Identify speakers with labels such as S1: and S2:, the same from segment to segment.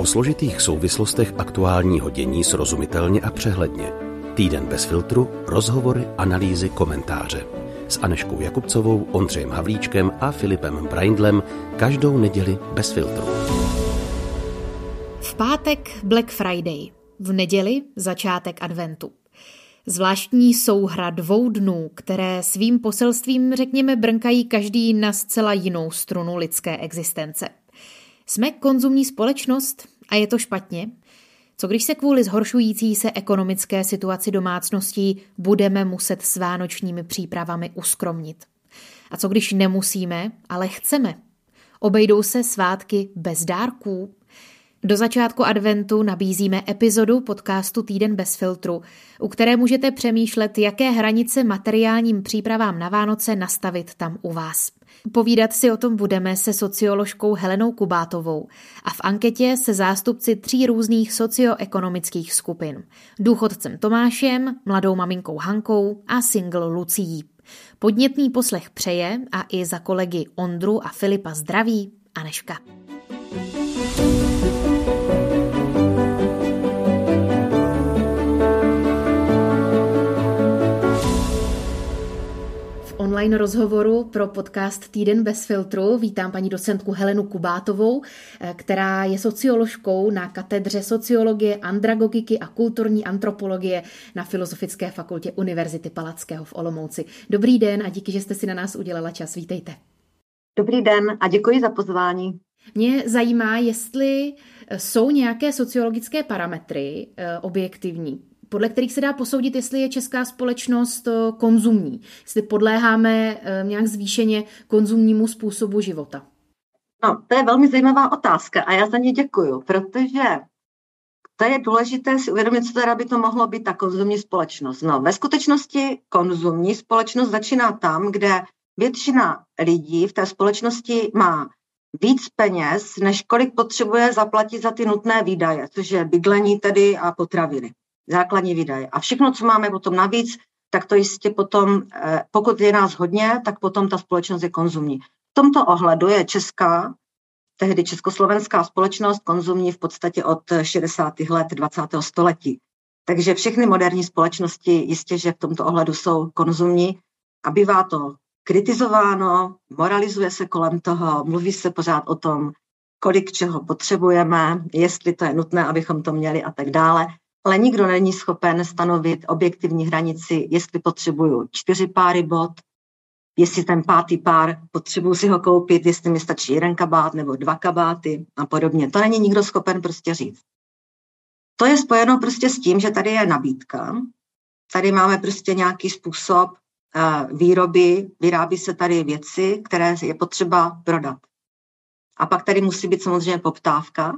S1: O složitých souvislostech aktuálního dění srozumitelně a přehledně. Týden bez filtru, rozhovory, analýzy, komentáře. S Aneškou Jakubcovou, Ondřejem Havlíčkem a Filipem Braindlem každou neděli bez filtru.
S2: V pátek Black Friday, v neděli začátek adventu. Zvláštní souhra dvou dnů, které svým poselstvím, řekněme, brnkají každý na zcela jinou strunu lidské existence. Jsme konzumní společnost a je to špatně? Co když se kvůli zhoršující se ekonomické situaci domácností budeme muset s vánočními přípravami uskromnit? A co když nemusíme, ale chceme? Obejdou se svátky bez dárků? Do začátku adventu nabízíme epizodu podcastu Týden bez filtru, u které můžete přemýšlet, jaké hranice materiálním přípravám na Vánoce nastavit tam u vás. Povídat si o tom budeme se socioložkou Helenou Kubátovou a v anketě se zástupci tří různých socioekonomických skupin. Důchodcem Tomášem, mladou maminkou Hankou a single Lucí. Podnětný poslech přeje a i za kolegy Ondru a Filipa zdraví Aneška. Online rozhovoru pro podcast Týden bez filtru vítám paní docentku Helenu Kubátovou, eh, která je socioložkou na katedře sociologie, andragogiky a kulturní antropologie na Filozofické fakultě Univerzity Palackého v Olomouci. Dobrý den a díky, že jste si na nás udělala čas. Vítejte.
S3: Dobrý den a děkuji za pozvání.
S2: Mě zajímá, jestli jsou nějaké sociologické parametry eh, objektivní, podle kterých se dá posoudit, jestli je česká společnost eh, konzumní, jestli podléháme eh, nějak zvýšeně konzumnímu způsobu života.
S3: No, to je velmi zajímavá otázka a já za ně děkuju, protože to je důležité si uvědomit, co teda by to mohlo být ta konzumní společnost. No, ve skutečnosti konzumní společnost začíná tam, kde většina lidí v té společnosti má víc peněz, než kolik potřebuje zaplatit za ty nutné výdaje, což je bydlení tedy a potraviny základní výdaje. A všechno, co máme potom navíc, tak to jistě potom, eh, pokud je nás hodně, tak potom ta společnost je konzumní. V tomto ohledu je česká, tehdy československá společnost konzumní v podstatě od 60. let 20. století. Takže všechny moderní společnosti jistě, že v tomto ohledu jsou konzumní a bývá to kritizováno, moralizuje se kolem toho, mluví se pořád o tom, kolik čeho potřebujeme, jestli to je nutné, abychom to měli a tak dále ale nikdo není schopen stanovit objektivní hranici, jestli potřebuju čtyři páry bot, jestli ten pátý pár potřebuji si ho koupit, jestli mi stačí jeden kabát nebo dva kabáty a podobně. To není nikdo schopen prostě říct. To je spojeno prostě s tím, že tady je nabídka, tady máme prostě nějaký způsob uh, výroby, vyrábí se tady věci, které je potřeba prodat. A pak tady musí být samozřejmě poptávka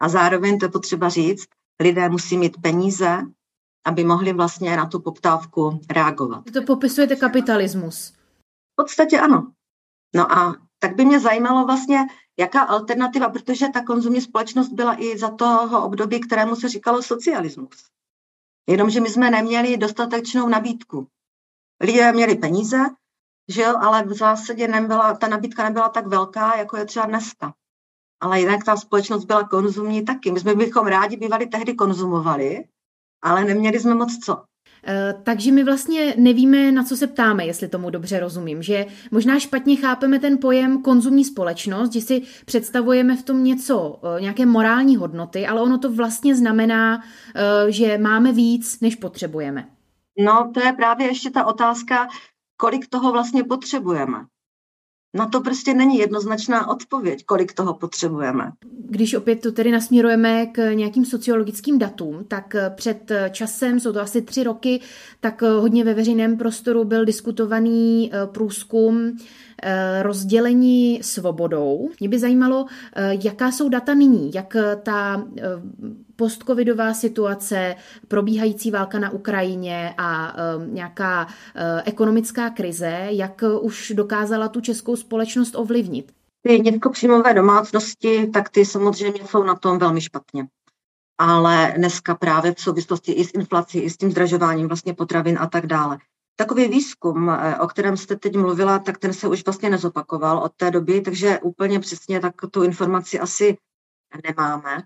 S3: a zároveň to je potřeba říct, lidé musí mít peníze, aby mohli vlastně na tu poptávku reagovat.
S2: To popisujete kapitalismus.
S3: V podstatě ano. No a tak by mě zajímalo vlastně, jaká alternativa, protože ta konzumní společnost byla i za toho období, kterému se říkalo socialismus. Jenomže my jsme neměli dostatečnou nabídku. Lidé měli peníze, že jo, ale v zásadě nebyla, ta nabídka nebyla tak velká, jako je třeba dneska ale jinak ta společnost byla konzumní taky. My jsme bychom rádi bývali tehdy konzumovali, ale neměli jsme moc co.
S2: Eh, takže my vlastně nevíme, na co se ptáme, jestli tomu dobře rozumím. Že možná špatně chápeme ten pojem konzumní společnost, že si představujeme v tom něco, eh, nějaké morální hodnoty, ale ono to vlastně znamená, eh, že máme víc, než potřebujeme.
S3: No, to je právě ještě ta otázka, kolik toho vlastně potřebujeme. Na to prostě není jednoznačná odpověď, kolik toho potřebujeme.
S2: Když opět to tedy nasměrujeme k nějakým sociologickým datům, tak před časem, jsou to asi tři roky, tak hodně ve veřejném prostoru byl diskutovaný eh, průzkum eh, rozdělení svobodou. Mě by zajímalo, eh, jaká jsou data nyní, jak ta postcovidová situace, probíhající válka na Ukrajině a nějaká ekonomická krize, jak už dokázala tu českou společnost ovlivnit?
S3: Ty nízkopříjmové domácnosti, tak ty samozřejmě jsou na tom velmi špatně. Ale dneska právě v souvislosti i s inflací, i s tím zdražováním vlastně potravin a tak dále. Takový výzkum, eh, o kterém jste teď mluvila, tak ten se už vlastně nezopakoval od té doby, takže úplně přesně tak tu informaci asi nemáme.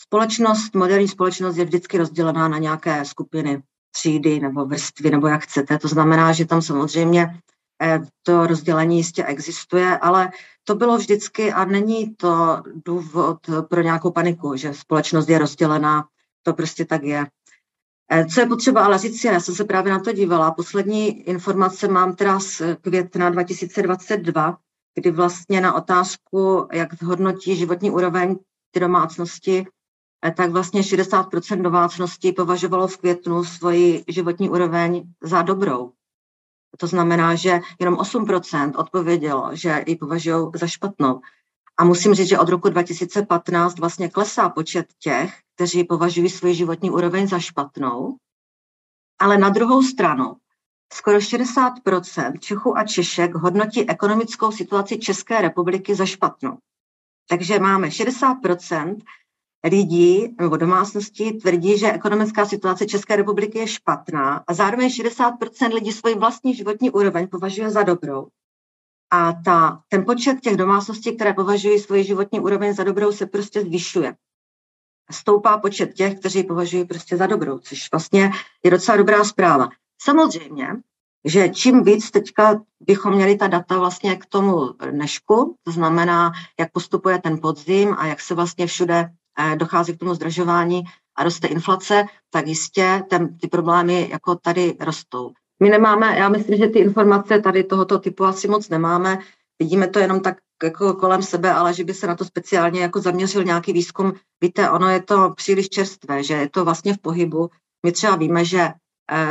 S3: společnost, moderní společnost je vždycky rozdělená na nějaké skupiny, třídy nebo vrstvy, nebo jak chcete. To znamená, že tam samozřejmě eh, to rozdělení jistě existuje, ale to bylo vždycky a není to důvod pro nějakou paniku, že společnost je rozdělená, to prostě tak je. Eh, co je potřeba ale říct, já jsem se právě na to dívala, poslední informace mám teda z května 2022, kdy vlastně na otázku, jak zhodnotí životní úroveň ty domácnosti, eh, tak vlastně 60% domácností považovalo v květnu svoji životní úroveň za dobrou. To znamená, že jenom 8% odpovědělo, že ji považují za špatnou. A musím říct, že od roku 2015 vlastně klesá počet těch, kteří považují svoji životní úroveň za špatnou. Ale na druhou stranu, skoro 60% Čechů a Češek hodnotí ekonomickou situaci České republiky za špatnou. Takže máme 60% lidí nebo domácností tvrdí, že ekonomická situace České republiky je špatná a zároveň 60 lidí svoji vlastní životní úroveň považuje za dobrou. A ta, ten počet těch domácností, které považují svoji životní úroveň za dobrou, se prostě zvyšuje. Stoupá počet těch, kteří považují prostě za dobrou, což vlastně je docela dobrá zpráva. Samozřejmě, že čím víc teďka bychom měli ta data vlastně k tomu nešku, to znamená, jak postupuje ten podzim a jak se vlastně všude eh, dochází k tomu zdražování a roste inflace, tak jistě ten, ty problémy jako tady rostou. My nemáme, já myslím, že ty informace tady tohoto typu asi moc nemáme. Vidíme to jenom tak jako kolem sebe, ale že by se na to speciálně jako zaměřil nějaký výzkum. Víte, ono je to příliš čerstvé, že je to vlastně v pohybu. My třeba víme, že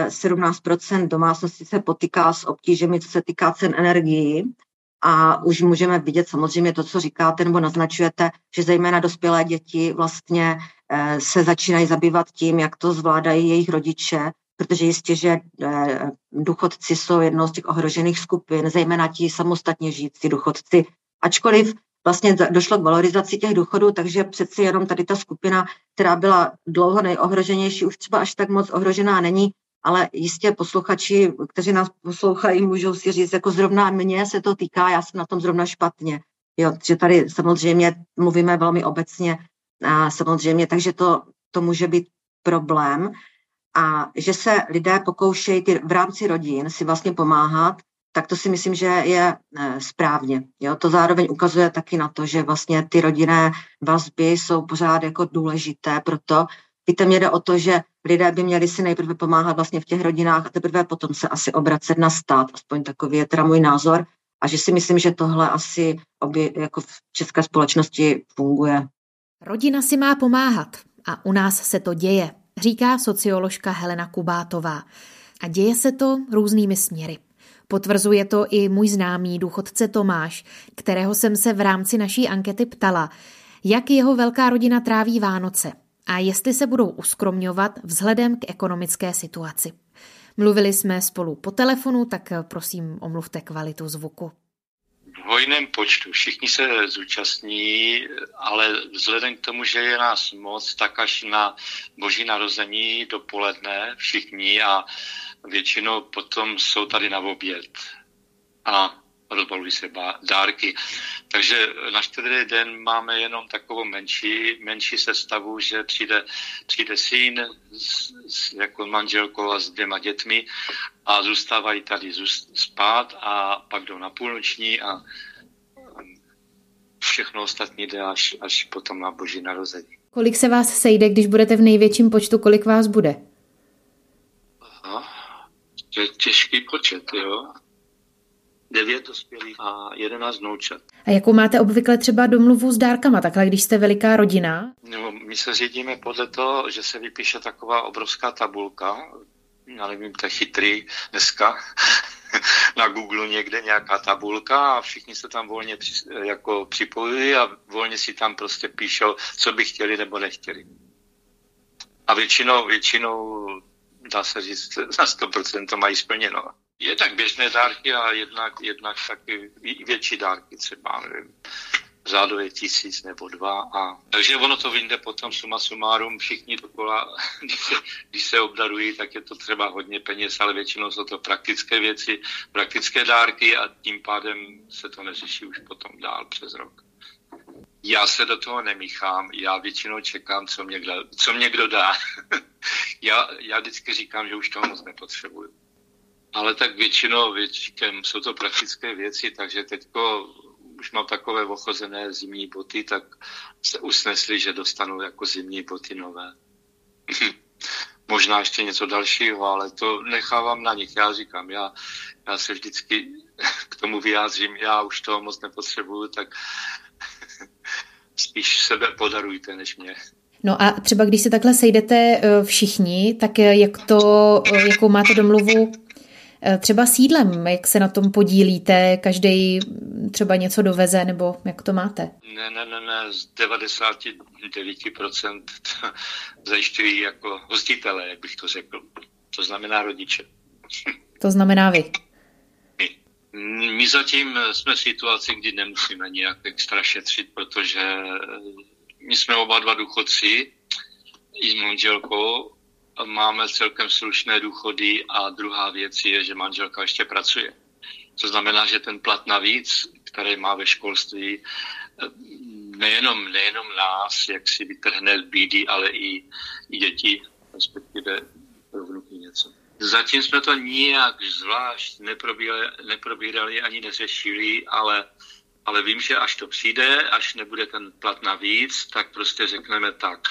S3: 17 eh, domácností se potýká s obtížemi, co se týká cen energií. A už můžeme vidět samozřejmě to, co říkáte nebo naznačujete, že zejména dospělé děti vlastně eh, se začínají zabývat tím, jak to zvládají jejich rodiče, protože jistě, že eh, důchodci jsou jednou z těch ohrožených skupin, zejména ti samostatně žijící důchodci. Ačkoliv vlastně došlo k valorizaci těch důchodů, takže přeci jenom tady ta skupina, která byla dlouho nejohroženější, už třeba až tak moc ohrožená není, ale jistě posluchači, kteří nás poslouchají, můžou si říct, jako zrovna mě se to týká, já jsem na tom zrovna špatně. Jo, že tady samozřejmě mluvíme velmi obecně, a samozřejmě, takže to, to může být problém a že se lidé pokoušejí ty, v rámci rodin si vlastně pomáhat, tak to si myslím, že je e, správně. Jo? To zároveň ukazuje taky na to, že vlastně ty rodinné vazby jsou pořád jako důležité, proto víte, mě jde o to, že lidé by měli si nejprve pomáhat vlastně v těch rodinách a teprve potom se asi obracet na stát, aspoň takový je teda můj názor, a že si myslím, že tohle asi obě, jako v české společnosti funguje.
S2: Rodina si má pomáhat a u nás se to děje říká socioložka Helena Kubátová. A děje se to různými směry. Potvrzuje to i můj známý důchodce Tomáš, kterého jsem se v rámci naší ankety ptala, jak jeho velká rodina tráví Vánoce a jestli se budou uskromňovat vzhledem k ekonomické situaci. Mluvili jsme spolu po telefonu, tak prosím omluvte kvalitu zvuku
S4: dvojném počtu. Všichni se zúčastní, ale vzhledem k tomu, že je nás moc, tak až na boží narození dopoledne všichni a většinou potom jsou tady na oběd. A rozbalují se dárky. Takže na čtvrtý den máme jenom takovou menší, menší sestavu, že přijde, přijde syn s, s, jako manželkou a s dvěma dětmi a zůstávají tady spát a pak jdou na půlnoční a všechno ostatní jde až, až potom na boží narození.
S2: Kolik se vás sejde, když budete v největším počtu, kolik vás bude?
S4: Aha, to je těžký počet, jo devět dospělých a jedenáct vnoučat.
S2: A jakou máte obvykle třeba domluvu s dárkama, takhle, když jste veliká rodina?
S4: No, my se řídíme podle toho, že se vypíše taková obrovská tabulka, já nevím, to je chytrý dneska, na Google někde nějaká tabulka a všichni se tam volně při, jako připojují a volně si tam prostě píšou, co by chtěli nebo nechtěli. A většinou, většinou dá se říct, na 100% to mají splněno. Je tak běžné dárky a jednak, jednak taky větší dárky třeba, nevím, řádově tisíc nebo dva. A, takže ono to vyjde potom suma sumárum, všichni dokola, když se, když se obdarují, tak je to třeba hodně peněz, ale většinou jsou to praktické věci, praktické dárky a tím pádem se to neřeší už potom dál přes rok. Já se do toho nemíchám, já většinou čekám, co mě, co mě kdo dá. já, já vždycky říkám, že už toho moc nepotřebuju. Ale tak většinou, většinou jsou to praktické věci, takže teďko už mám takové ochozené zimní boty, tak se usnesli, že dostanu jako zimní boty nové. Možná ještě něco dalšího, ale to nechávám na nich. Já říkám, já, já se vždycky k tomu vyjádřím, já už toho moc nepotřebuju, tak spíš sebe podarujte než mě.
S2: No a třeba když se takhle sejdete eh, všichni, tak eh, jak to, eh, jakou máte domluvu třeba sídlem, jak se na tom podílíte, každý třeba něco doveze, nebo jak to máte?
S4: Ne, ne, ne, ne, z 99% zajišťují jako hostitele, jak bych to řekl. To znamená rodiče.
S2: To znamená vy.
S4: My zatím jsme v situaci, kdy nemusíme nějak extra šetřit, protože my jsme oba dva důchodci i s manželkou, máme celkem slušné důchody a druhá věc je, že manželka ještě pracuje. To znamená, že ten plat navíc, který má ve školství, nejenom, nejenom nás, jak si vytrhne bídy, ale i, i děti, respektive pro vnuky něco. Zatím jsme to nijak zvlášť neprobírali, neprobírali ani neřešili, ale, ale vím, že až to přijde, až nebude ten plat navíc, tak prostě řekneme tak,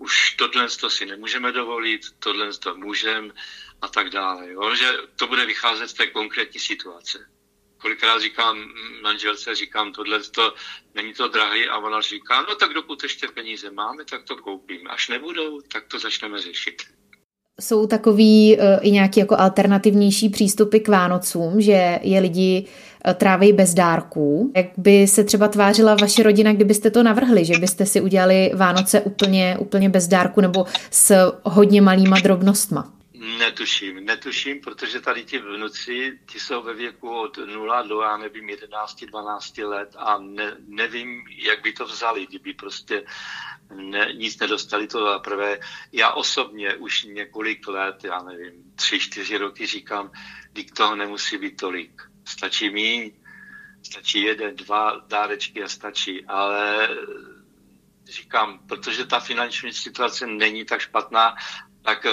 S4: už tohle to si nemůžeme dovolit, tohle to můžeme a tak dále. Jo? Že to bude vycházet z té konkrétní situace. Kolikrát říkám manželce, říkám, tohle to, není to drahý a ona říká, no tak dokud ještě peníze máme, tak to koupím. Až nebudou, tak to začneme řešit.
S2: Jsou takový uh, i nějaký jako alternativnější přístupy k Vánocům, že je lidi uh, tráví bez dárků. Jak by se třeba tvářila vaše rodina, kdybyste to navrhli, že byste si udělali Vánoce úplně, úplně bez dárku nebo s hodně malýma drobnostma?
S4: Netuším, netuším, protože tady ti vnuci, ti jsou ve věku od 0 do, já nevím, 11, 12 let a ne, nevím, jak by to vzali, kdyby prostě ne, nic nedostali to za prvé. Já osobně už několik let, já nevím, tři, čtyři roky říkám, dík toho nemusí být tolik. Stačí míň, stačí jeden, dva dárečky a stačí, ale říkám, protože ta finanční situace není tak špatná, tak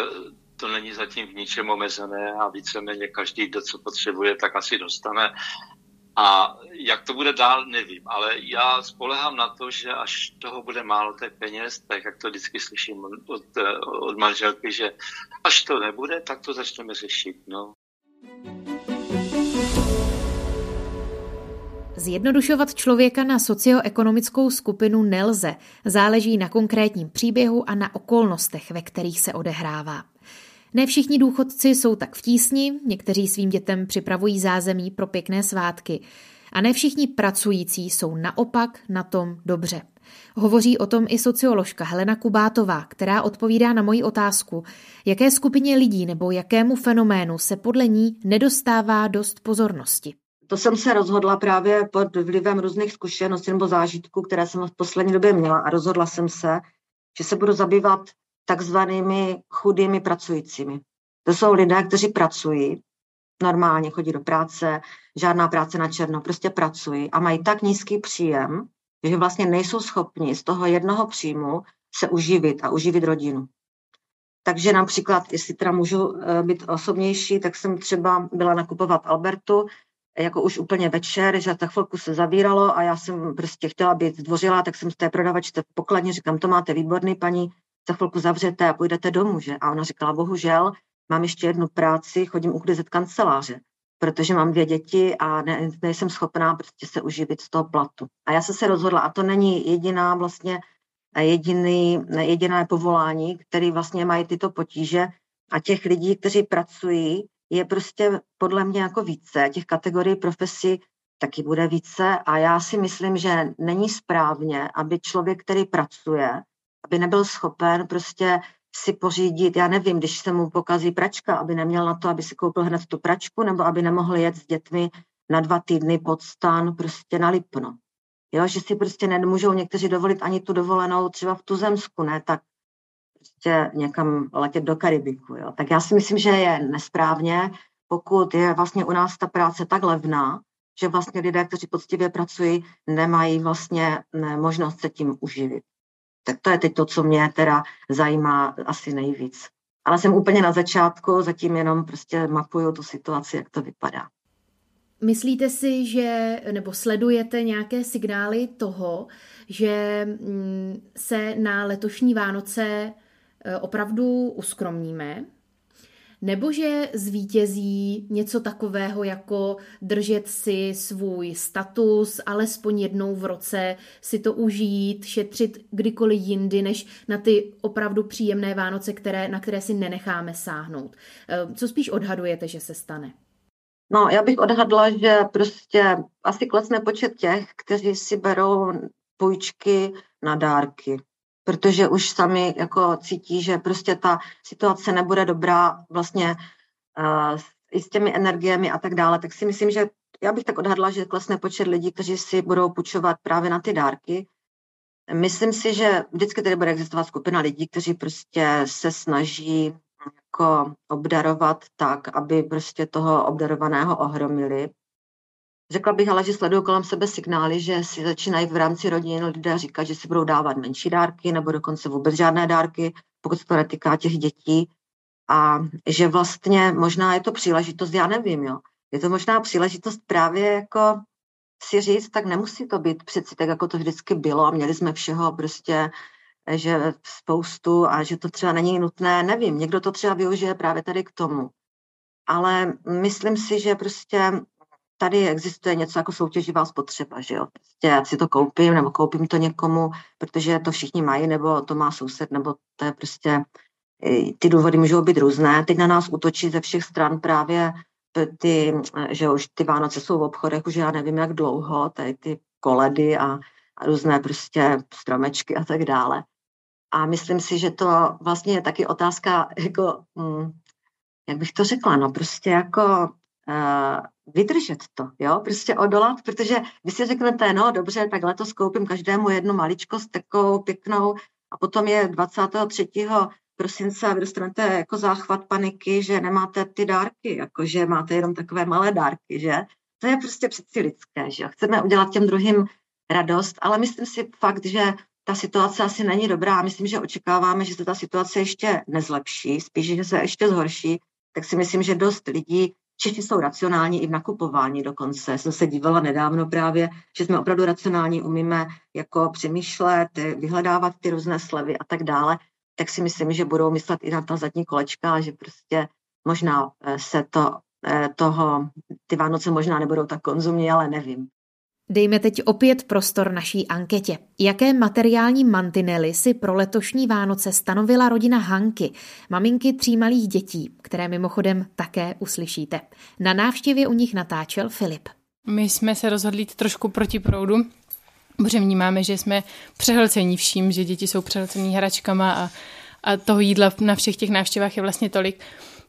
S4: to není zatím v ničem omezené a víceméně každý, kdo co potřebuje, tak asi dostane. A jak to bude dál, nevím, ale já spolehám na to, že až toho bude málo těch peněz, tak jak to vždycky slyším od, od manželky, že až to nebude, tak to začneme řešit. No.
S2: Zjednodušovat člověka na socioekonomickou skupinu nelze. Záleží na konkrétním příběhu a na okolnostech, ve kterých se odehrává. Ne všichni důchodci jsou tak v tísni, někteří svým dětem připravují zázemí pro pěkné svátky. A ne všichni pracující jsou naopak na tom dobře. Hovoří o tom i socioložka Helena Kubátová, která odpovídá na moji otázku, jaké skupině lidí nebo jakému fenoménu se podle ní nedostává dost pozornosti.
S3: To jsem se rozhodla právě pod vlivem různých zkušeností nebo zážitků, které jsem v poslední době měla a rozhodla jsem se, že se budu zabývat takzvanými chudými pracujícími. To jsou lidé, kteří pracují, normálně chodí do práce, žádná práce na černo, prostě pracují a mají tak nízký příjem, že vlastně nejsou schopni z toho jednoho příjmu se uživit a uživit rodinu. Takže například, jestli teda můžu eh, být osobnější, tak jsem třeba byla nakupovat Albertu, jako už úplně večer, že tak chvilku se zavíralo a já jsem prostě chtěla být zdvořilá, tak jsem z té prodavačce pokladně, říkám, to máte výborný, paní, za chvilku zavřete a půjdete domů, že? A ona říkala, bohužel, mám ještě jednu práci, chodím uklizet kanceláře, protože mám dvě děti a ne, nejsem schopná prostě se uživit z toho platu. A já jsem se rozhodla, a to není jediná vlastně jediný, jediné povolání, které vlastně mají tyto potíže a těch lidí, kteří pracují, je prostě podle mě jako více. Těch kategorií profesí taky bude více a já si myslím, že není správně, aby člověk, který pracuje, aby nebyl schopen prostě si pořídit, já nevím, když se mu pokazí pračka, aby neměl na to, aby si koupil hned tu pračku, nebo aby nemohl jet s dětmi na dva týdny pod stan prostě na Lipno. Jo, že si prostě nemůžou někteří dovolit ani tu dovolenou třeba v Tuzemsku, ne, tak prostě někam letět do Karibiku. Jo. Tak já si myslím, že je nesprávně, pokud je vlastně u nás ta práce tak levná, že vlastně lidé, kteří poctivě pracují, nemají vlastně možnost se tím uživit. Tak to je teď to, co mě teda zajímá asi nejvíc. Ale jsem úplně na začátku, zatím jenom prostě mapuju tu situaci, jak to vypadá.
S2: Myslíte si, že nebo sledujete nějaké signály toho, že mm, se na letošní Vánoce e, opravdu uskromníme? Nebo že zvítězí něco takového jako držet si svůj status, alespoň jednou v roce si to užít, šetřit kdykoliv jindy, než na ty opravdu příjemné Vánoce, které, na které si nenecháme sáhnout. E, co spíš odhadujete, že se stane?
S3: No, já bych odhadla, že prostě asi klesne počet těch, kteří si berou půjčky na dárky, protože už sami jako cítí, že prostě ta situace nebude dobrá vlastně uh, i s těmi energiemi a tak dále, tak si myslím, že já bych tak odhadla, že klesne počet lidí, kteří si budou půjčovat právě na ty dárky. Myslím si, že vždycky tady bude existovat skupina lidí, kteří prostě se snaží jako obdarovat tak, aby prostě toho obdarovaného ohromili. Řekla bych ale, že sleduju kolem sebe signály, že si začínají v rámci rodin lidé říkat, že si budou dávat menší dárky nebo dokonce vůbec žádné dárky, pokud se to netýká těch dětí. A že vlastně možná je to příležitost, já nevím, jo. Je to možná příležitost právě jako si říct, tak nemusí to být přeci tak, jako to vždycky bylo a měli jsme všeho prostě že spoustu a že to třeba není nutné, nevím, někdo to třeba využije právě tady k tomu. Ale myslím si, že prostě tady existuje něco jako soutěživá spotřeba, že jo. Prostě já si to koupím nebo koupím to někomu, protože to všichni mají, nebo to má soused, nebo to je prostě, ty důvody můžou být různé. Teď na nás útočí ze všech stran právě ty, že už ty Vánoce jsou v obchodech, už já nevím jak dlouho, tady ty koledy a, a různé prostě stromečky a tak dále. A myslím si, že to vlastně je taky otázka, jako, hm, jak bych to řekla, no prostě jako vydržet to, jo, prostě odolat, protože vy si řeknete, no dobře, tak letos koupím každému jednu maličkost takovou pěknou a potom je 23. prosince a vy dostanete jako záchvat paniky, že nemáte ty dárky, jako že máte jenom takové malé dárky, že? To je prostě přeci lidské, že Chceme udělat těm druhým radost, ale myslím si fakt, že ta situace asi není dobrá. Myslím, že očekáváme, že se ta situace ještě nezlepší, spíš, že se ještě zhorší, tak si myslím, že dost lidí, Češi jsou racionální i v nakupování dokonce. Jsem se dívala nedávno právě, že jsme opravdu racionální, umíme jako přemýšlet, vyhledávat ty různé slevy a tak dále, tak si myslím, že budou myslet i na ta zadní kolečka, že prostě možná eh, se to, eh, toho, ty Vánoce možná nebudou tak konzumní, ale nevím.
S2: Dejme teď opět prostor naší anketě. Jaké materiální mantinely si pro letošní Vánoce stanovila rodina Hanky, maminky tří malých dětí, které mimochodem také uslyšíte. Na návštěvě u nich natáčel Filip.
S5: My jsme se rozhodli trošku proti proudu, protože vnímáme, že jsme přehlcení vším, že děti jsou přehlcení hračkama a, a toho jídla na všech těch návštěvách je vlastně tolik,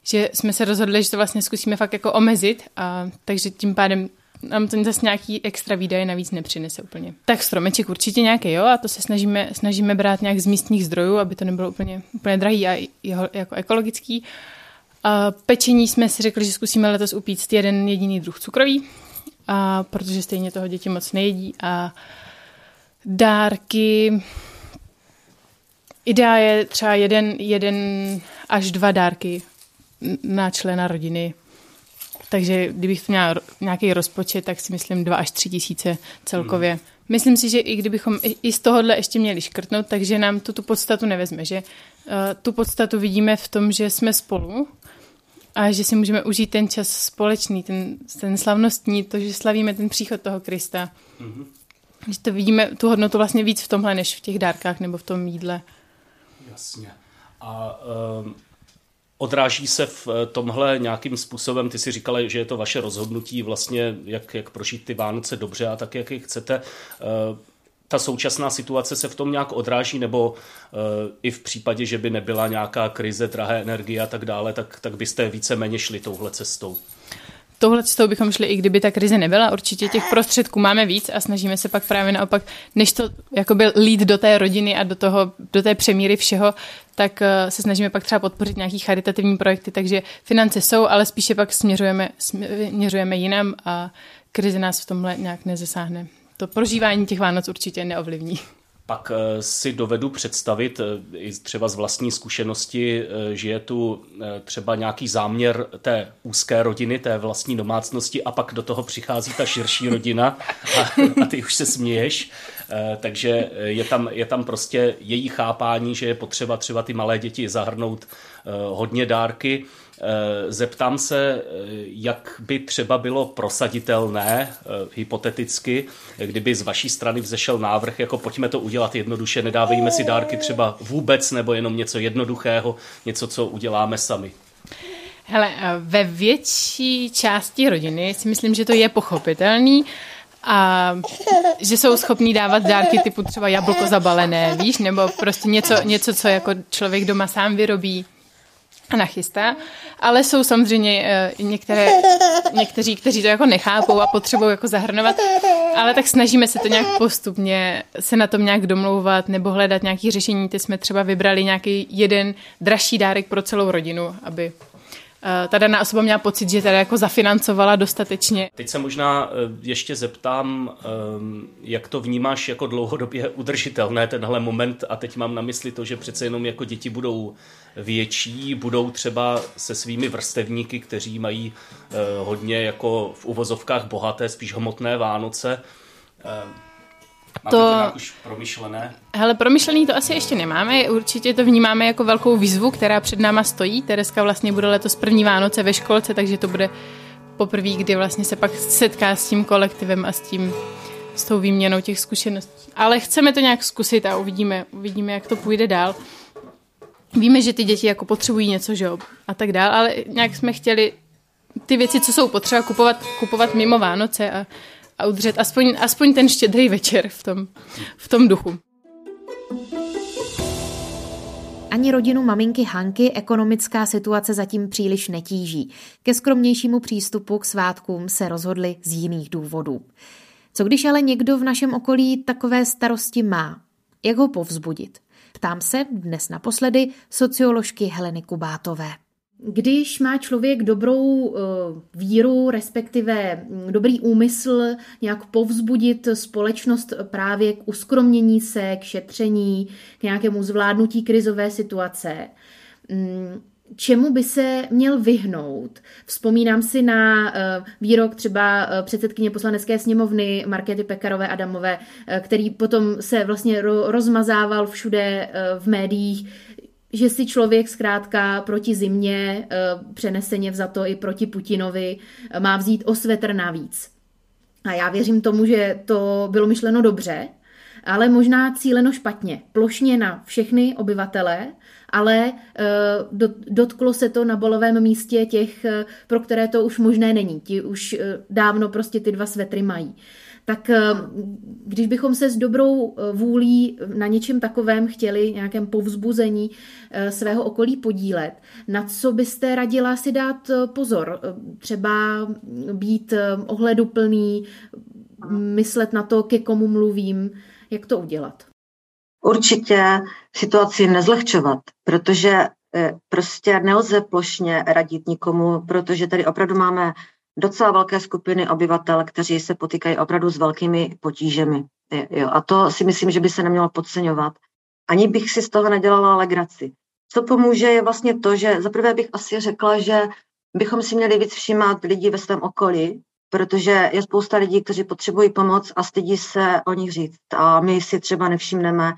S5: že jsme se rozhodli, že to vlastně zkusíme fakt jako omezit, a, takže tím pádem nám to zase nějaký extra výdaje navíc nepřinese úplně. Tak stromeček určitě nějaký, jo, a to se snažíme, snažíme brát nějak z místních zdrojů, aby to nebylo úplně, úplně drahý a jeho, jako ekologický. A pečení jsme si řekli, že zkusíme letos upít jeden jediný druh cukroví, a protože stejně toho děti moc nejedí. A dárky, idea je třeba jeden, jeden až dva dárky na člena rodiny takže kdybych měla nějaký rozpočet, tak si myslím 2 až 3 tisíce celkově. Hmm. Myslím si, že i kdybychom i z tohohle ještě měli škrtnout, takže nám to tu podstatu nevezme, že uh, tu podstatu vidíme v tom, že jsme spolu a že si můžeme užít ten čas společný, ten, ten slavnostní, to, že slavíme ten příchod toho Krista. Mm-hmm. Že to vidíme, tu hodnotu vlastně víc v tomhle, než v těch dárkách nebo v tom jídle.
S6: Jasně. A um Odráží se v eh, tomhle nějakým způsobem, ty si říkala, že je to vaše rozhodnutí vlastně, jak, jak prožít ty Vánoce dobře a tak, jak je chcete. Eh, ta současná situace se v tom nějak odráží, nebo eh, i v případě, že by nebyla nějaká krize, drahé energie a tak dále, tak, tak byste víceméně šli touhle cestou?
S5: Touhle cestou bychom šli, i kdyby ta krize nebyla. Určitě těch prostředků máme víc a snažíme se pak právě naopak, než to jakoby lít do té rodiny a do, toho, do té přemíry všeho, tak eh, se snažíme pak třeba podpořit nějaký charitativní projekty, takže finance jsou, ale spíše pak směřujeme, směřujeme jinam a krize nás v tomhle nějak nezasáhne. To prožívání těch Vánoc určitě neovlivní.
S6: Pak eh, si dovedu představit eh, i třeba z vlastní zkušenosti, eh, že je tu třeba nějaký záměr té úzké rodiny, té vlastní domácnosti a pak do toho přichází ta širší rodina a, a ty už se směješ. Takže je tam, je tam prostě její chápání, že je potřeba třeba ty malé děti zahrnout hodně dárky. Eh, zeptám se, eh, jak by třeba bylo prosaditelné, eh, hypoteticky, kdyby z vaší strany vzešel návrh, jako pojďme to udělat jednoduše, nedávejme si dárky třeba vůbec, nebo jenom něco jednoduchého, něco, co uděláme sami.
S5: Hele, ve větší části rodiny si myslím, že to je pochopitelný a že jsou schopní dávat dárky typu třeba jablko zabalené, víš, nebo prostě něco, něco co jako člověk doma sám vyrobí nachystá, ale jsou samozřejmě uh, některé, někteří, kteří to jako nechápou a potřebují jako zahrnovat, ale tak snažíme se to nějak postupně se na tom nějak domlouvat nebo hledat nějaké řešení. Ty jsme třeba vybrali nějaký jeden dražší dárek pro celou rodinu, aby Eh, ta daná osoba měla pocit, že teda jako zafinancovala dostatečně.
S6: Teď se možná eh, ještě zeptám, ehm, jak to vnímáš jako dlouhodobě udržitelné tenhle moment a teď mám na mysli to, že přece jenom jako děti budou větší, budou třeba se svými vrstevníky, kteří mají eh, hodně jako v uvozovkách bohaté, spíš hmotné Vánoce, to, to už promyšlené?
S5: Hele, promyšlený to asi ještě nemáme, určitě to vnímáme jako velkou výzvu, která před náma stojí. Tereska vlastně bude letos první Vánoce ve školce, takže to bude poprvé, kdy vlastně se pak setká s tím kolektivem a s tím s tou výměnou těch zkušeností. Ale chceme to nějak zkusit a uvidíme, uvidíme, jak to půjde dál. Víme, že ty děti jako potřebují něco, že jo, a tak dál, ale nějak jsme chtěli ty věci, co jsou potřeba kupovat, kupovat mimo Vánoce a a udržet aspoň, aspoň ten štědrý večer v tom, v tom duchu.
S2: Ani rodinu maminky Hanky ekonomická situace zatím příliš netíží. Ke skromnějšímu přístupu k svátkům se rozhodli z jiných důvodů. Co když ale někdo v našem okolí takové starosti má? Jak ho povzbudit? Ptám se dnes naposledy socioložky Heleny Kubátové. Když má člověk dobrou eh, víru, respektive mm, dobrý úmysl nějak povzbudit společnost právě k uskromnění se, k šetření, k nějakému zvládnutí krizové situace, mm, čemu by se měl vyhnout. Vzpomínám si na eh, výrok třeba eh, předsedkyně poslanecké sněmovny Markety Pekarové Adamové, který potom se vlastně rozmazával všude v médiích, že si člověk zkrátka proti zimě, eh, přeneseně to i proti Putinovi, eh, má vzít o svetr navíc. A já věřím tomu, že to bylo myšleno dobře, ale možná cíleno špatně, plošně na všechny obyvatele, ale eh, dotklo se to na bolovém místě těch, pro které to už možné není. Ti už dávno prostě ty dva svetry mají tak eh, když bychom se s dobrou eh, vůlí na něčem takovém chtěli, nějakém povzbuzení eh, svého okolí podílet, na co byste radila si dát pozor? Třeba být ohleduplný, myslet na to, ke komu mluvím, jak to udělat?
S3: Určitě situaci nezlehčovat, protože prostě nelze plošně radit nikomu, protože tady opravdu máme docela velké skupiny obyvatel, kteří se potýkají opravdu s velkými potížemi. Jo, a to si myslím, že by se nemělo podceňovat. Ani bych si z toho nedělala legraci. Co pomůže je vlastně to, že zaprvé bych asi řekla, že bychom si měli víc všímat lidí ve svém okolí, protože je spousta lidí, kteří potřebují pomoc a stydí se o nich říct. A my si třeba nevšimneme,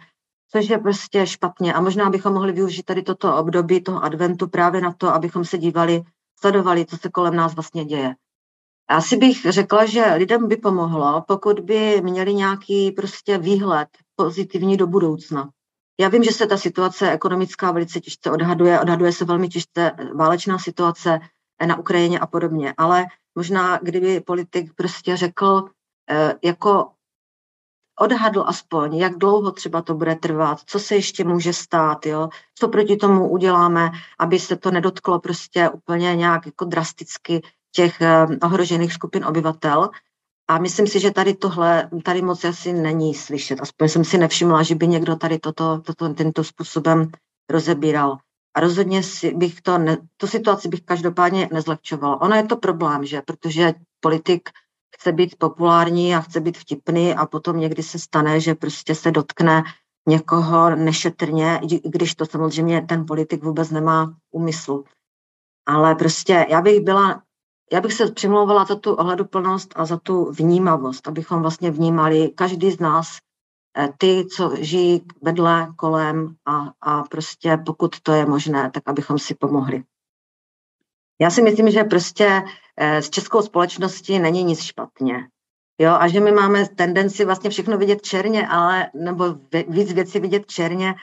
S3: což je prostě špatně. A možná bychom mohli využít tady toto období toho adventu právě na to, abychom se dívali, sledovali, co se kolem nás vlastně děje. Asi bych řekla, že lidem by pomohlo, pokud by měli nějaký prostě výhled pozitivní do budoucna. Já vím, že se ta situace ekonomická velice těžce odhaduje, odhaduje se velmi těžce válečná situace na Ukrajině a podobně, ale možná kdyby politik prostě řekl, eh, jako odhadl aspoň, jak dlouho třeba to bude trvat, co se ještě může stát, jo? co proti tomu uděláme, aby se to nedotklo prostě úplně nějak jako drasticky těch eh, ohrožených skupin obyvatel. A myslím si, že tady tohle, tady moc asi není slyšet. Aspoň jsem si nevšimla, že by někdo tady toto, toto tento způsobem rozebíral. A rozhodně si bych to, ne, tu situaci bych každopádně nezlehčovala. Ono je to problém, že? Protože politik chce být populární a chce být vtipný a potom někdy se stane, že prostě se dotkne někoho nešetrně, když to samozřejmě ten politik vůbec nemá úmyslu. Ale prostě já bych byla, já bych se přimlouvala za tu ohleduplnost a za tu vnímavost, abychom vlastně vnímali každý z nás eh, ty, co žijí vedle, kolem a, a prostě pokud to je možné, tak abychom si pomohli. Já si myslím, že prostě eh, s českou společností není nic špatně. Jo, a že my máme tendenci vlastně všechno vidět černě, ale, nebo víc věcí vidět černě,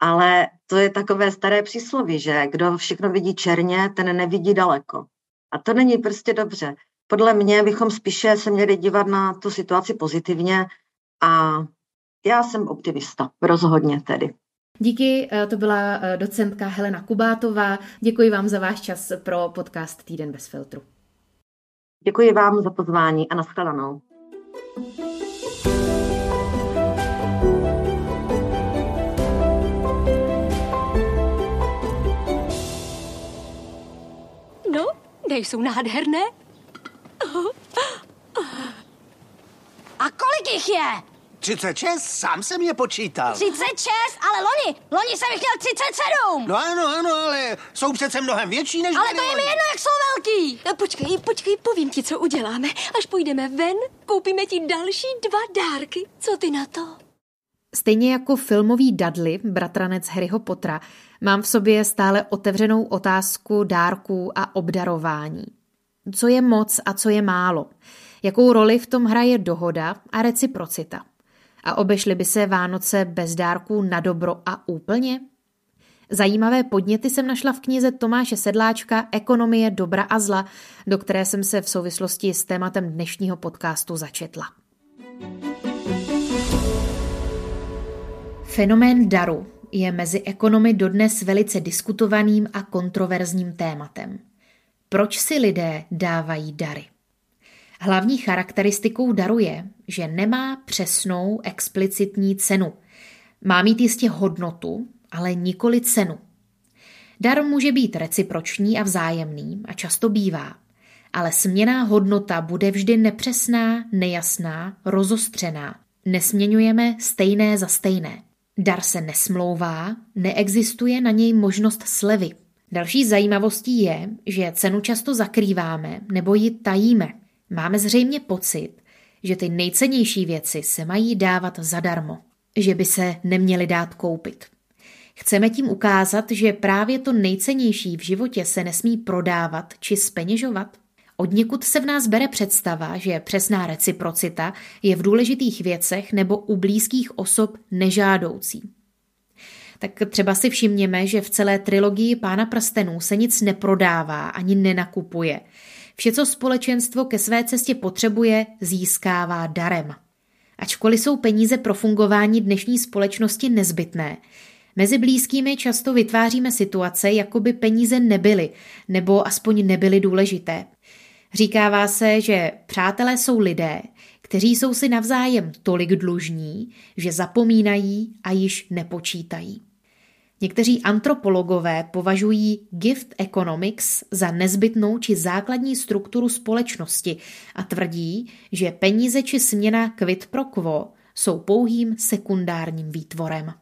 S3: ale to je takové staré přísloví, že kdo všechno vidí černě, ten nevidí daleko. A to není prostě dobře. Podle mě bychom spíše se měli dívat na tu situaci pozitivně a já jsem optimista, rozhodně tedy.
S7: Díky, eh, to byla eh, docentka Helena Kubátová. Děkuji vám za váš čas pro podcast Týden bez filtru.
S3: Děkuji vám za pozvání a nashledanou.
S8: No, nejsou nádherné?
S9: A kolik jich je?
S10: 36, sám jsem je počítal.
S9: 36, ale loni, loni jsem jich měl 37.
S10: No ano, ano, ale jsou přece mnohem větší než
S9: Ale to je mi jedno, jak jsou velký.
S8: No, počkej, počkej, povím ti, co uděláme. Až půjdeme ven, koupíme ti další dva dárky. Co ty na to?
S7: Stejně jako filmový Dudley, bratranec Harryho Pottera, mám v sobě stále otevřenou otázku dárků a obdarování. Co je moc a co je málo? Jakou roli v tom hraje dohoda a reciprocita? A obešly by se Vánoce bez dárků na dobro a úplně? Zajímavé podněty jsem našla v knize Tomáše Sedláčka Ekonomie dobra a zla, do které jsem se v souvislosti s tématem dnešního podcastu začetla. Fenomén daru je mezi ekonomy dodnes velice diskutovaným a kontroverzním tématem. Proč si lidé dávají dary? Hlavní charakteristikou daru je, že nemá přesnou explicitní cenu. Má mít jistě hodnotu, ale nikoli cenu. Dar může být reciproční a vzájemný a často bývá, ale směná hodnota bude vždy nepřesná, nejasná, rozostřená. Nesměňujeme stejné za stejné. Dar se nesmlouvá, neexistuje na něj možnost slevy. Další zajímavostí je, že cenu často zakrýváme nebo ji tajíme. Máme zřejmě pocit, že ty nejcennější věci se mají dávat zadarmo, že by se neměly dát koupit. Chceme tím ukázat, že právě to nejcennější v životě se nesmí prodávat či speněžovat? Od někud se v nás bere představa, že přesná reciprocita je v důležitých věcech nebo u blízkých osob nežádoucí. Tak třeba si všimněme, že v celé trilogii Pána prstenů se nic neprodává ani nenakupuje – Vše, co společenstvo ke své cestě potřebuje, získává darem. Ačkoliv jsou peníze pro fungování dnešní společnosti nezbytné, mezi blízkými často vytváříme situace, jako by peníze nebyly, nebo aspoň nebyly důležité. Říkává se, že přátelé jsou lidé, kteří jsou si navzájem tolik dlužní, že zapomínají a již nepočítají. Někteří antropologové považují gift economics za nezbytnou či základní strukturu společnosti a tvrdí, že peníze či směna quid pro quo jsou pouhým sekundárním výtvorem.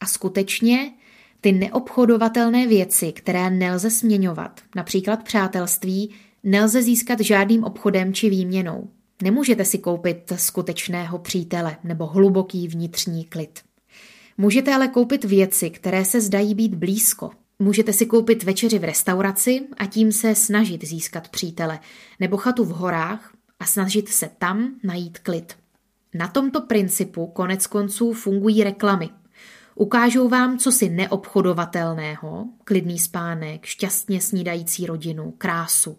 S7: A skutečně ty neobchodovatelné věci, které nelze směňovat, například přátelství, nelze získat žádným obchodem či výměnou. Nemůžete si koupit skutečného přítele nebo hluboký vnitřní klid. Můžete ale koupit věci, které se zdají být blízko. Můžete si koupit večeři v restauraci a tím se snažit získat přítele, nebo chatu v horách a snažit se tam najít klid. Na tomto principu konec konců fungují reklamy. Ukážou vám co si neobchodovatelného, klidný spánek, šťastně snídající rodinu, krásu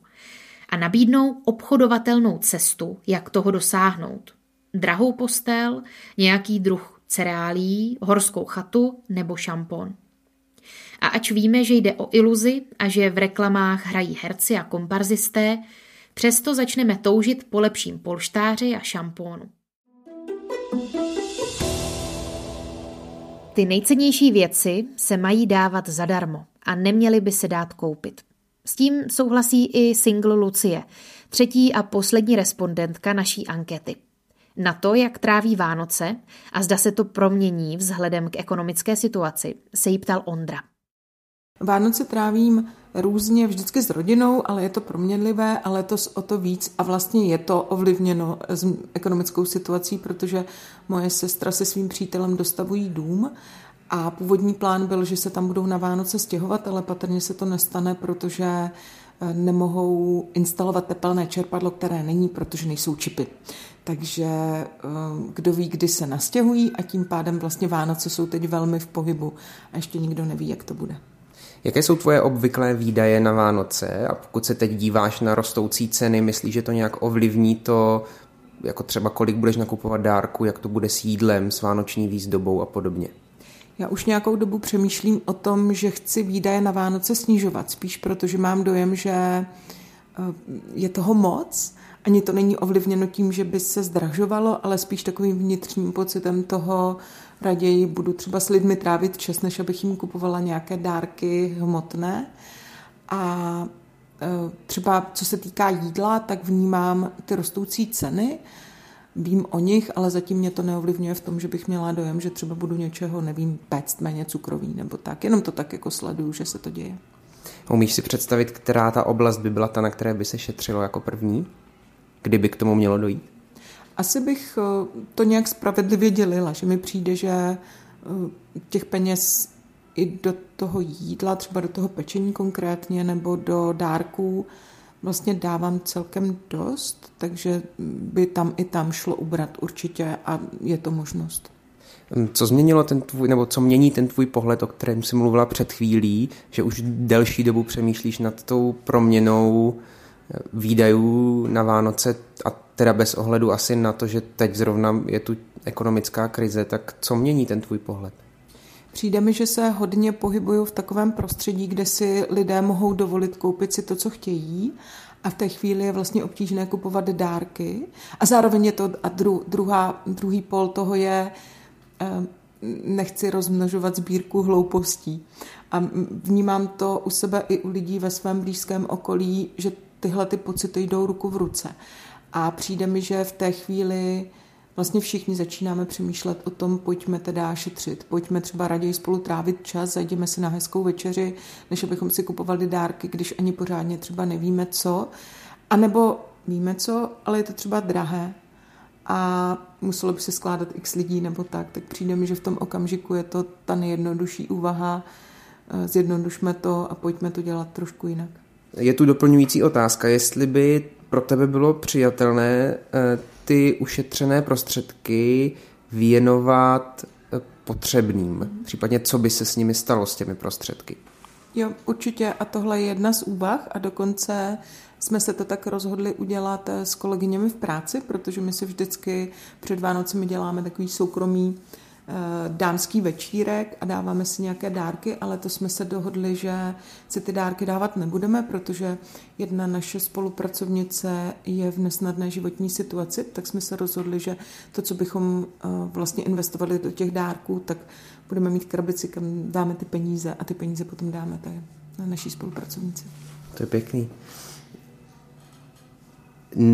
S7: a nabídnou obchodovatelnou cestu, jak toho dosáhnout. Drahou postel, nějaký druh cereálí, horskou chatu nebo šampon. A ač víme, že jde o iluzi a že v reklamách hrají herci a komparzisté, přesto začneme toužit po lepším polštáři a šampónu. Ty nejcennější věci se mají dávat zadarmo a neměly by se dát koupit.
S2: S tím souhlasí i single Lucie, třetí a poslední respondentka naší ankety. Na to, jak tráví Vánoce a zda se to promění vzhledem k ekonomické situaci, se jí ptal Ondra.
S11: Vánoce trávím různě vždycky s rodinou, ale je to proměnlivé a letos o to víc a vlastně je to ovlivněno s ekonomickou situací, protože moje sestra se svým přítelem dostavují dům a původní plán byl, že se tam budou na Vánoce stěhovat, ale patrně se to nestane, protože eh, nemohou instalovat tepelné čerpadlo, které není, protože nejsou čipy. Takže eh, kdo ví, kdy se nastěhují a tím pádem vlastně Vánoce jsou teď velmi v pohybu a ještě nikdo neví, jak to bude.
S12: Jaké jsou tvoje obvyklé výdaje na Vánoce a pokud se teď díváš na rostoucí ceny, myslíš, že to nějak ovlivní to, jako třeba kolik budeš nakupovat dárku, jak to bude s jídlem, s vánoční výzdobou a podobně?
S11: Já už nějakou dobu přemýšlím o tom, že chci výdaje na Vánoce snižovat, spíš protože mám dojem, že eh, je toho moc. Ani to není ovlivněno tím, že by se zdražovalo, ale spíš takovým vnitřním pocitem toho, raději budu třeba s lidmi trávit čas, než abych jim kupovala nějaké dárky hmotné. A e, třeba co se týká jídla, tak vnímám ty rostoucí ceny, vím o nich, ale zatím mě to neovlivňuje v tom, že bych měla dojem, že třeba budu něčeho, nevím, péct méně cukrový nebo tak. Jenom to tak jako sleduju, že se to děje.
S12: Umíš si představit, která ta oblast by byla ta, na které by se šetřilo jako první? Kdyby k tomu mělo dojít?
S11: Asi bych eh, to nějak spravedlivě dělila, že mi přijde, že eh, těch peněz i do toho jídla, třeba do toho pečení konkrétně, nebo do dárků, vlastně dávám celkem dost, takže by tam i tam šlo ubrat určitě a je to možnost.
S12: Hm, co změnilo ten tvůj, nebo co mění ten tvůj pohled, o kterém jsi mluvila před chvílí, že už delší dobu přemýšlíš nad tou proměnou eh, výdajů na Vánoce a teda bez ohledu asi na to, že teď zrovna je tu ekonomická krize, tak co mění ten tvůj pohled?
S11: Přijde mi, že se hodně pohybuju v takovém prostředí, kde si lidé mohou dovolit koupit si to, co chtějí a v té chvíli je vlastně obtížné kupovat dárky. A zároveň je to, a dru, druhá, druhý pol toho je, eh, nechci rozmnožovat sbírku hloupostí. A vnímám to u sebe i u lidí ve svém blízkém okolí, že tyhle ty pocity jdou ruku v ruce. A přijde mi, že v té chvíli vlastně všichni začínáme přemýšlet o tom, pojďme teda šetřit, pojďme třeba raději spolu trávit čas, zajdeme si na hezkou večeři, než abychom si kupovali dárky, když ani pořádně třeba nevíme co. A nebo víme co, ale je to třeba drahé a muselo by se skládat x lidí nebo tak, tak přijde mi, že v tom okamžiku je to ta nejjednodušší úvaha, eh, zjednodušme to a pojďme to dělat trošku jinak.
S12: Je tu doplňující otázka, jestli by pro tebe bylo přijatelné eh, ty ušetřené prostředky věnovat eh, potřebným, případně co by se s nimi stalo s těmi prostředky.
S11: Jo, určitě a tohle je jedna z úvah a dokonce jsme se to tak rozhodli udělat eh, s kolegyněmi v práci, protože my si vždycky před Vánocemi děláme takový soukromý Eh, dámský večírek a dáváme si nějaké dárky, ale to jsme se dohodli, že si ty dárky dávat nebudeme, protože jedna naše spolupracovnice je v nesnadné životní situaci, tak jsme se rozhodli, že to, co bychom eh, vlastně investovali do těch dárků, tak budeme mít krabici, kam dáme ty peníze a ty peníze potom dáme na naší spolupracovnici.
S12: To je pěkný.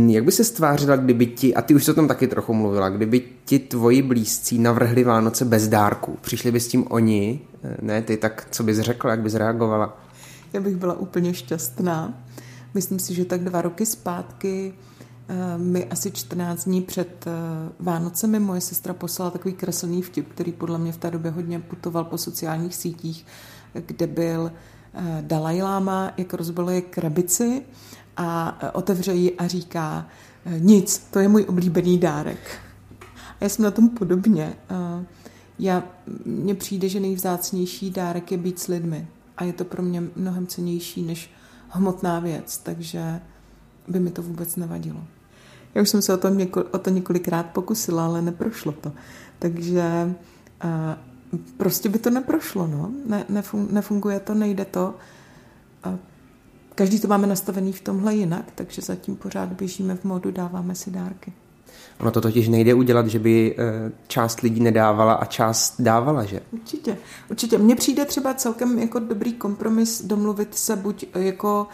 S12: Jak by se stvářila, kdyby ti, a ty už se o tom taky trochu mluvila, kdyby ti tvoji blízcí navrhli Vánoce bez dárku? Přišli by s tím oni, ne ty, tak co bys řekla, jak bys reagovala?
S11: Já bych byla úplně šťastná. Myslím si, že tak dva roky zpátky eh, mi asi 14 dní před eh, Vánocemi moje sestra poslala takový kreslný vtip, který podle mě v té době hodně putoval po sociálních sítích, kde byl Dalaj Lama, jak rozbaluje krabici a otevře ji a říká, nic, to je můj oblíbený dárek. A já jsem na tom podobně. Já, mně přijde, že nejvzácnější dárek je být s lidmi. A je to pro mě mnohem cenější než hmotná věc, takže by mi to vůbec nevadilo. Já už jsem se o to, něko, o to několikrát pokusila, ale neprošlo to. Takže uh, prostě by to neprošlo, no. Ne, nefun, nefunguje to, nejde to. Uh, Každý to máme nastavený v tomhle jinak, takže zatím pořád běžíme v modu, dáváme si dárky.
S12: Ono to totiž nejde udělat, že by eh, část lidí nedávala a část dávala, že?
S11: Určitě, určitě. Mně přijde třeba celkem jako dobrý kompromis domluvit se buď jako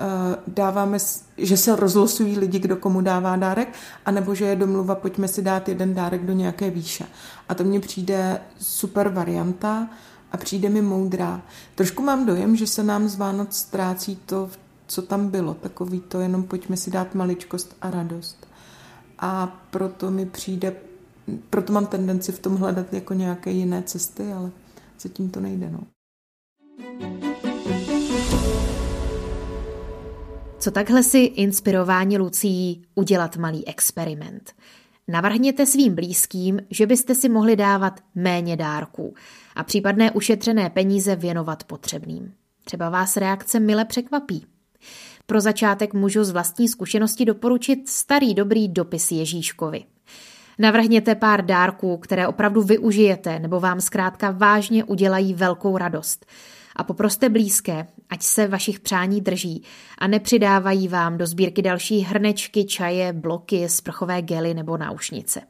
S11: uh, dáváme, že se rozlosují lidi, kdo komu dává dárek, anebo že je domluva, pojďme si dát jeden dárek do nějaké výše. A to mně přijde super varianta a přijde mi moudrá. Trošku mám dojem, že se nám z Vánoc ztrácí to, co tam bylo, takový to jenom pojďme si dát maličkost a radost a proto mi přijde, proto mám tendenci v tom hledat jako nějaké jiné cesty, ale zatím to nejde. No.
S7: Co takhle si inspirování Lucí udělat malý experiment? Navrhněte svým blízkým, že byste si mohli dávat méně dárků a případné ušetřené peníze věnovat potřebným. Třeba vás reakce mile překvapí. Pro začátek můžu z vlastní zkušenosti doporučit starý dobrý dopis Ježíškovi. Navrhněte pár dárků, které opravdu využijete nebo vám zkrátka vážně udělají velkou radost. A poproste blízké, ať se vašich přání drží a nepřidávají vám do sbírky další hrnečky, čaje, bloky, sprchové gely nebo náušnice.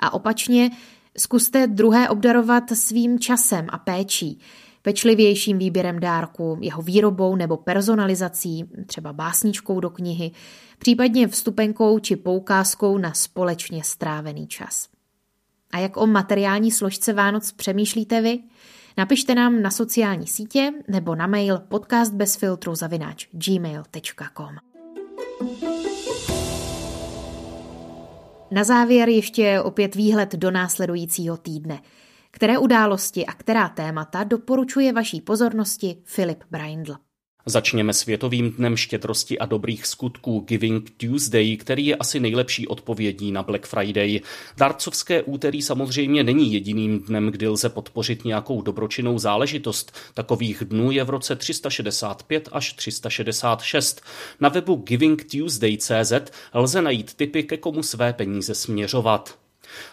S7: A opačně, zkuste druhé obdarovat svým časem a péčí pečlivějším výběrem dárku, jeho výrobou nebo personalizací, třeba básničkou do knihy, případně vstupenkou či poukázkou na společně strávený čas. A jak o materiální složce Vánoc přemýšlíte vy? Napište nám na sociální sítě nebo na mail podcastbezfiltru zavináč gmail.com. Na závěr ještě opět výhled do následujícího týdne – které události a která témata doporučuje vaší pozornosti Filip Braindl.
S6: Začněme Světovým dnem štědrosti a dobrých skutků Giving Tuesday, který je asi nejlepší odpovědí na Black Friday. Darcovské úterý samozřejmě není jediným dnem, kdy lze podpořit nějakou dobročinnou záležitost. Takových dnů je v roce 365 až 366. Na webu givingtuesday.cz lze najít tipy, ke komu své peníze směřovat.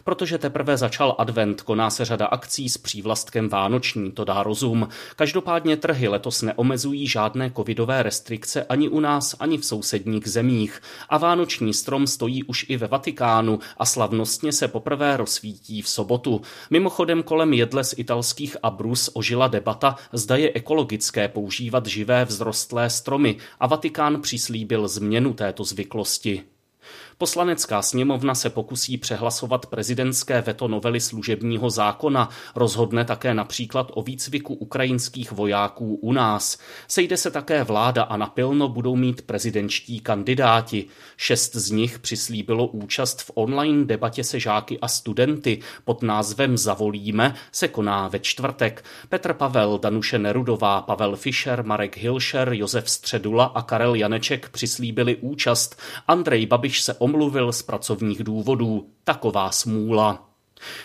S6: Protože teprve začal advent, koná se řada akcí s přívlastkem vánoční, to dá rozum. Každopádně trhy letos neomezují žádné covidové restrikce ani u nás, ani v sousedních zemích. A vánoční strom stojí už i ve Vatikánu a slavnostně se poprvé rozsvítí v sobotu. Mimochodem kolem jedle z italských abrus ožila debata, zda je ekologické používat živé vzrostlé stromy a Vatikán přislíbil změnu této zvyklosti. Poslanecká sněmovna se pokusí přehlasovat prezidentské veto novely služebního zákona, rozhodne také například o výcviku ukrajinských vojáků u nás. Sejde se také vláda a napilno budou mít prezidentští kandidáti. Šest z nich přislíbilo účast v online debatě se žáky a studenty pod názvem Zavolíme se koná ve čtvrtek. Petr Pavel, Danuše Nerudová, Pavel Fischer, Marek Hilšer, Josef Středula a Karel Janeček přislíbili účast. Andrej Babiš se omluvil z pracovních důvodů. Taková smůla.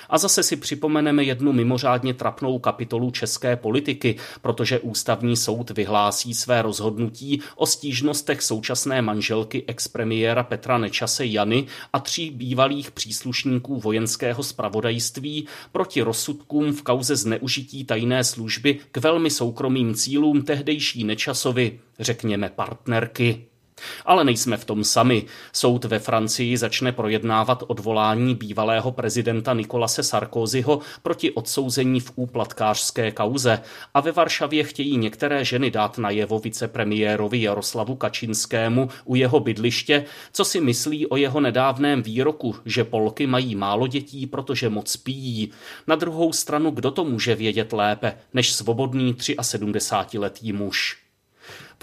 S6: A zase si připomeneme jednu mimořádně trapnou kapitolu české politiky, protože ústavní soud vyhlásí své rozhodnutí o stížnostech současné manželky expremiéra Petra Nečase Jany a tří bývalých příslušníků vojenského spravodajství proti rozsudkům v kauze zneužití tajné služby k velmi soukromým cílům tehdejší Nečasovi, řekněme partnerky. Ale nejsme v tom sami. Soud ve Francii začne projednávat odvolání bývalého prezidenta Nikolase Sarkozyho proti odsouzení v úplatkářské kauze a ve Varšavě chtějí některé ženy dát najevo vicepremiérovi Jaroslavu Kačinskému u jeho bydliště, co si myslí o jeho nedávném výroku, že Polky mají málo dětí, protože moc pijí. Na druhou stranu, kdo to může vědět lépe než svobodný 73-letý muž.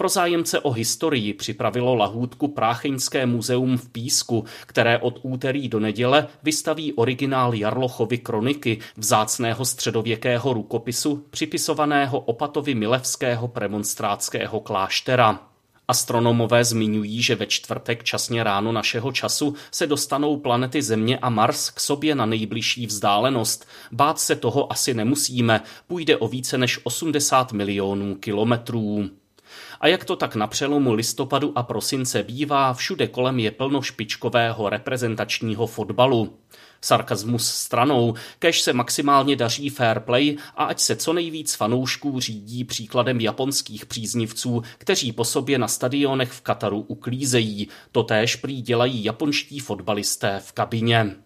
S6: Pro zájemce o historii připravilo lahůdku Prácheňské muzeum v Písku, které od úterý do neděle vystaví originál Jarlochovy kroniky, vzácného středověkého rukopisu, připisovaného opatovi Milevského premonstrátského kláštera. Astronomové zmiňují, že ve čtvrtek časně ráno našeho času se dostanou planety Země a Mars k sobě na nejbližší vzdálenost. Bát se toho asi nemusíme, půjde o více než 80 milionů kilometrů. A jak to tak na přelomu listopadu a prosince bývá, všude kolem je plno špičkového reprezentačního fotbalu. Sarkazmus stranou, kež se maximálně daří fair play a ať se co nejvíc fanoušků řídí příkladem japonských příznivců, kteří po sobě na stadionech v Kataru uklízejí. Totéž prý dělají japonští fotbalisté v kabině.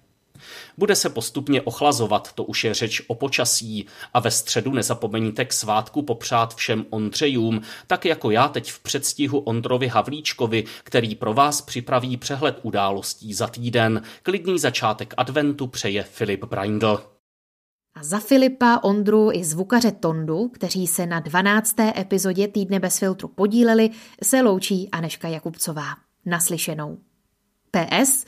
S6: Bude se postupně ochlazovat, to už je řeč o počasí. A ve středu nezapomeňte k svátku popřát všem Ondřejům, tak jako já teď v předstihu Ondrovi Havlíčkovi, který pro vás připraví přehled událostí za týden. Klidný začátek adventu přeje Filip Braindl.
S7: A za Filipa, Ondru i zvukaře Tondu, kteří se na 12. epizodě Týdne bez filtru podíleli, se loučí Aneška Jakubcová. Naslyšenou. PS.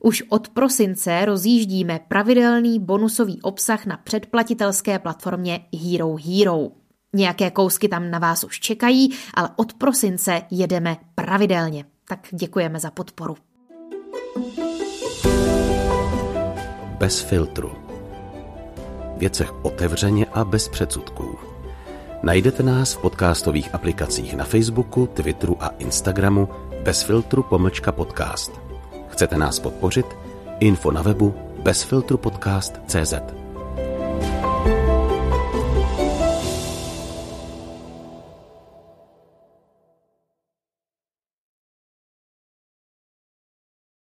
S7: Už od prosince rozjíždíme pravidelný bonusový obsah na předplatitelské platformě Hero Hero. Nějaké kousky tam na vás už čekají, ale od prosince jedeme pravidelně. Tak děkujeme za podporu.
S1: Bez filtru. Věcech otevřeně a bez předsudků. Najdete nás v podcastových aplikacích na Facebooku, Twitteru a Instagramu bez filtru pomlčka podcast. Chcete nás podpořit? Info na webu bezfiltrupodcast.cz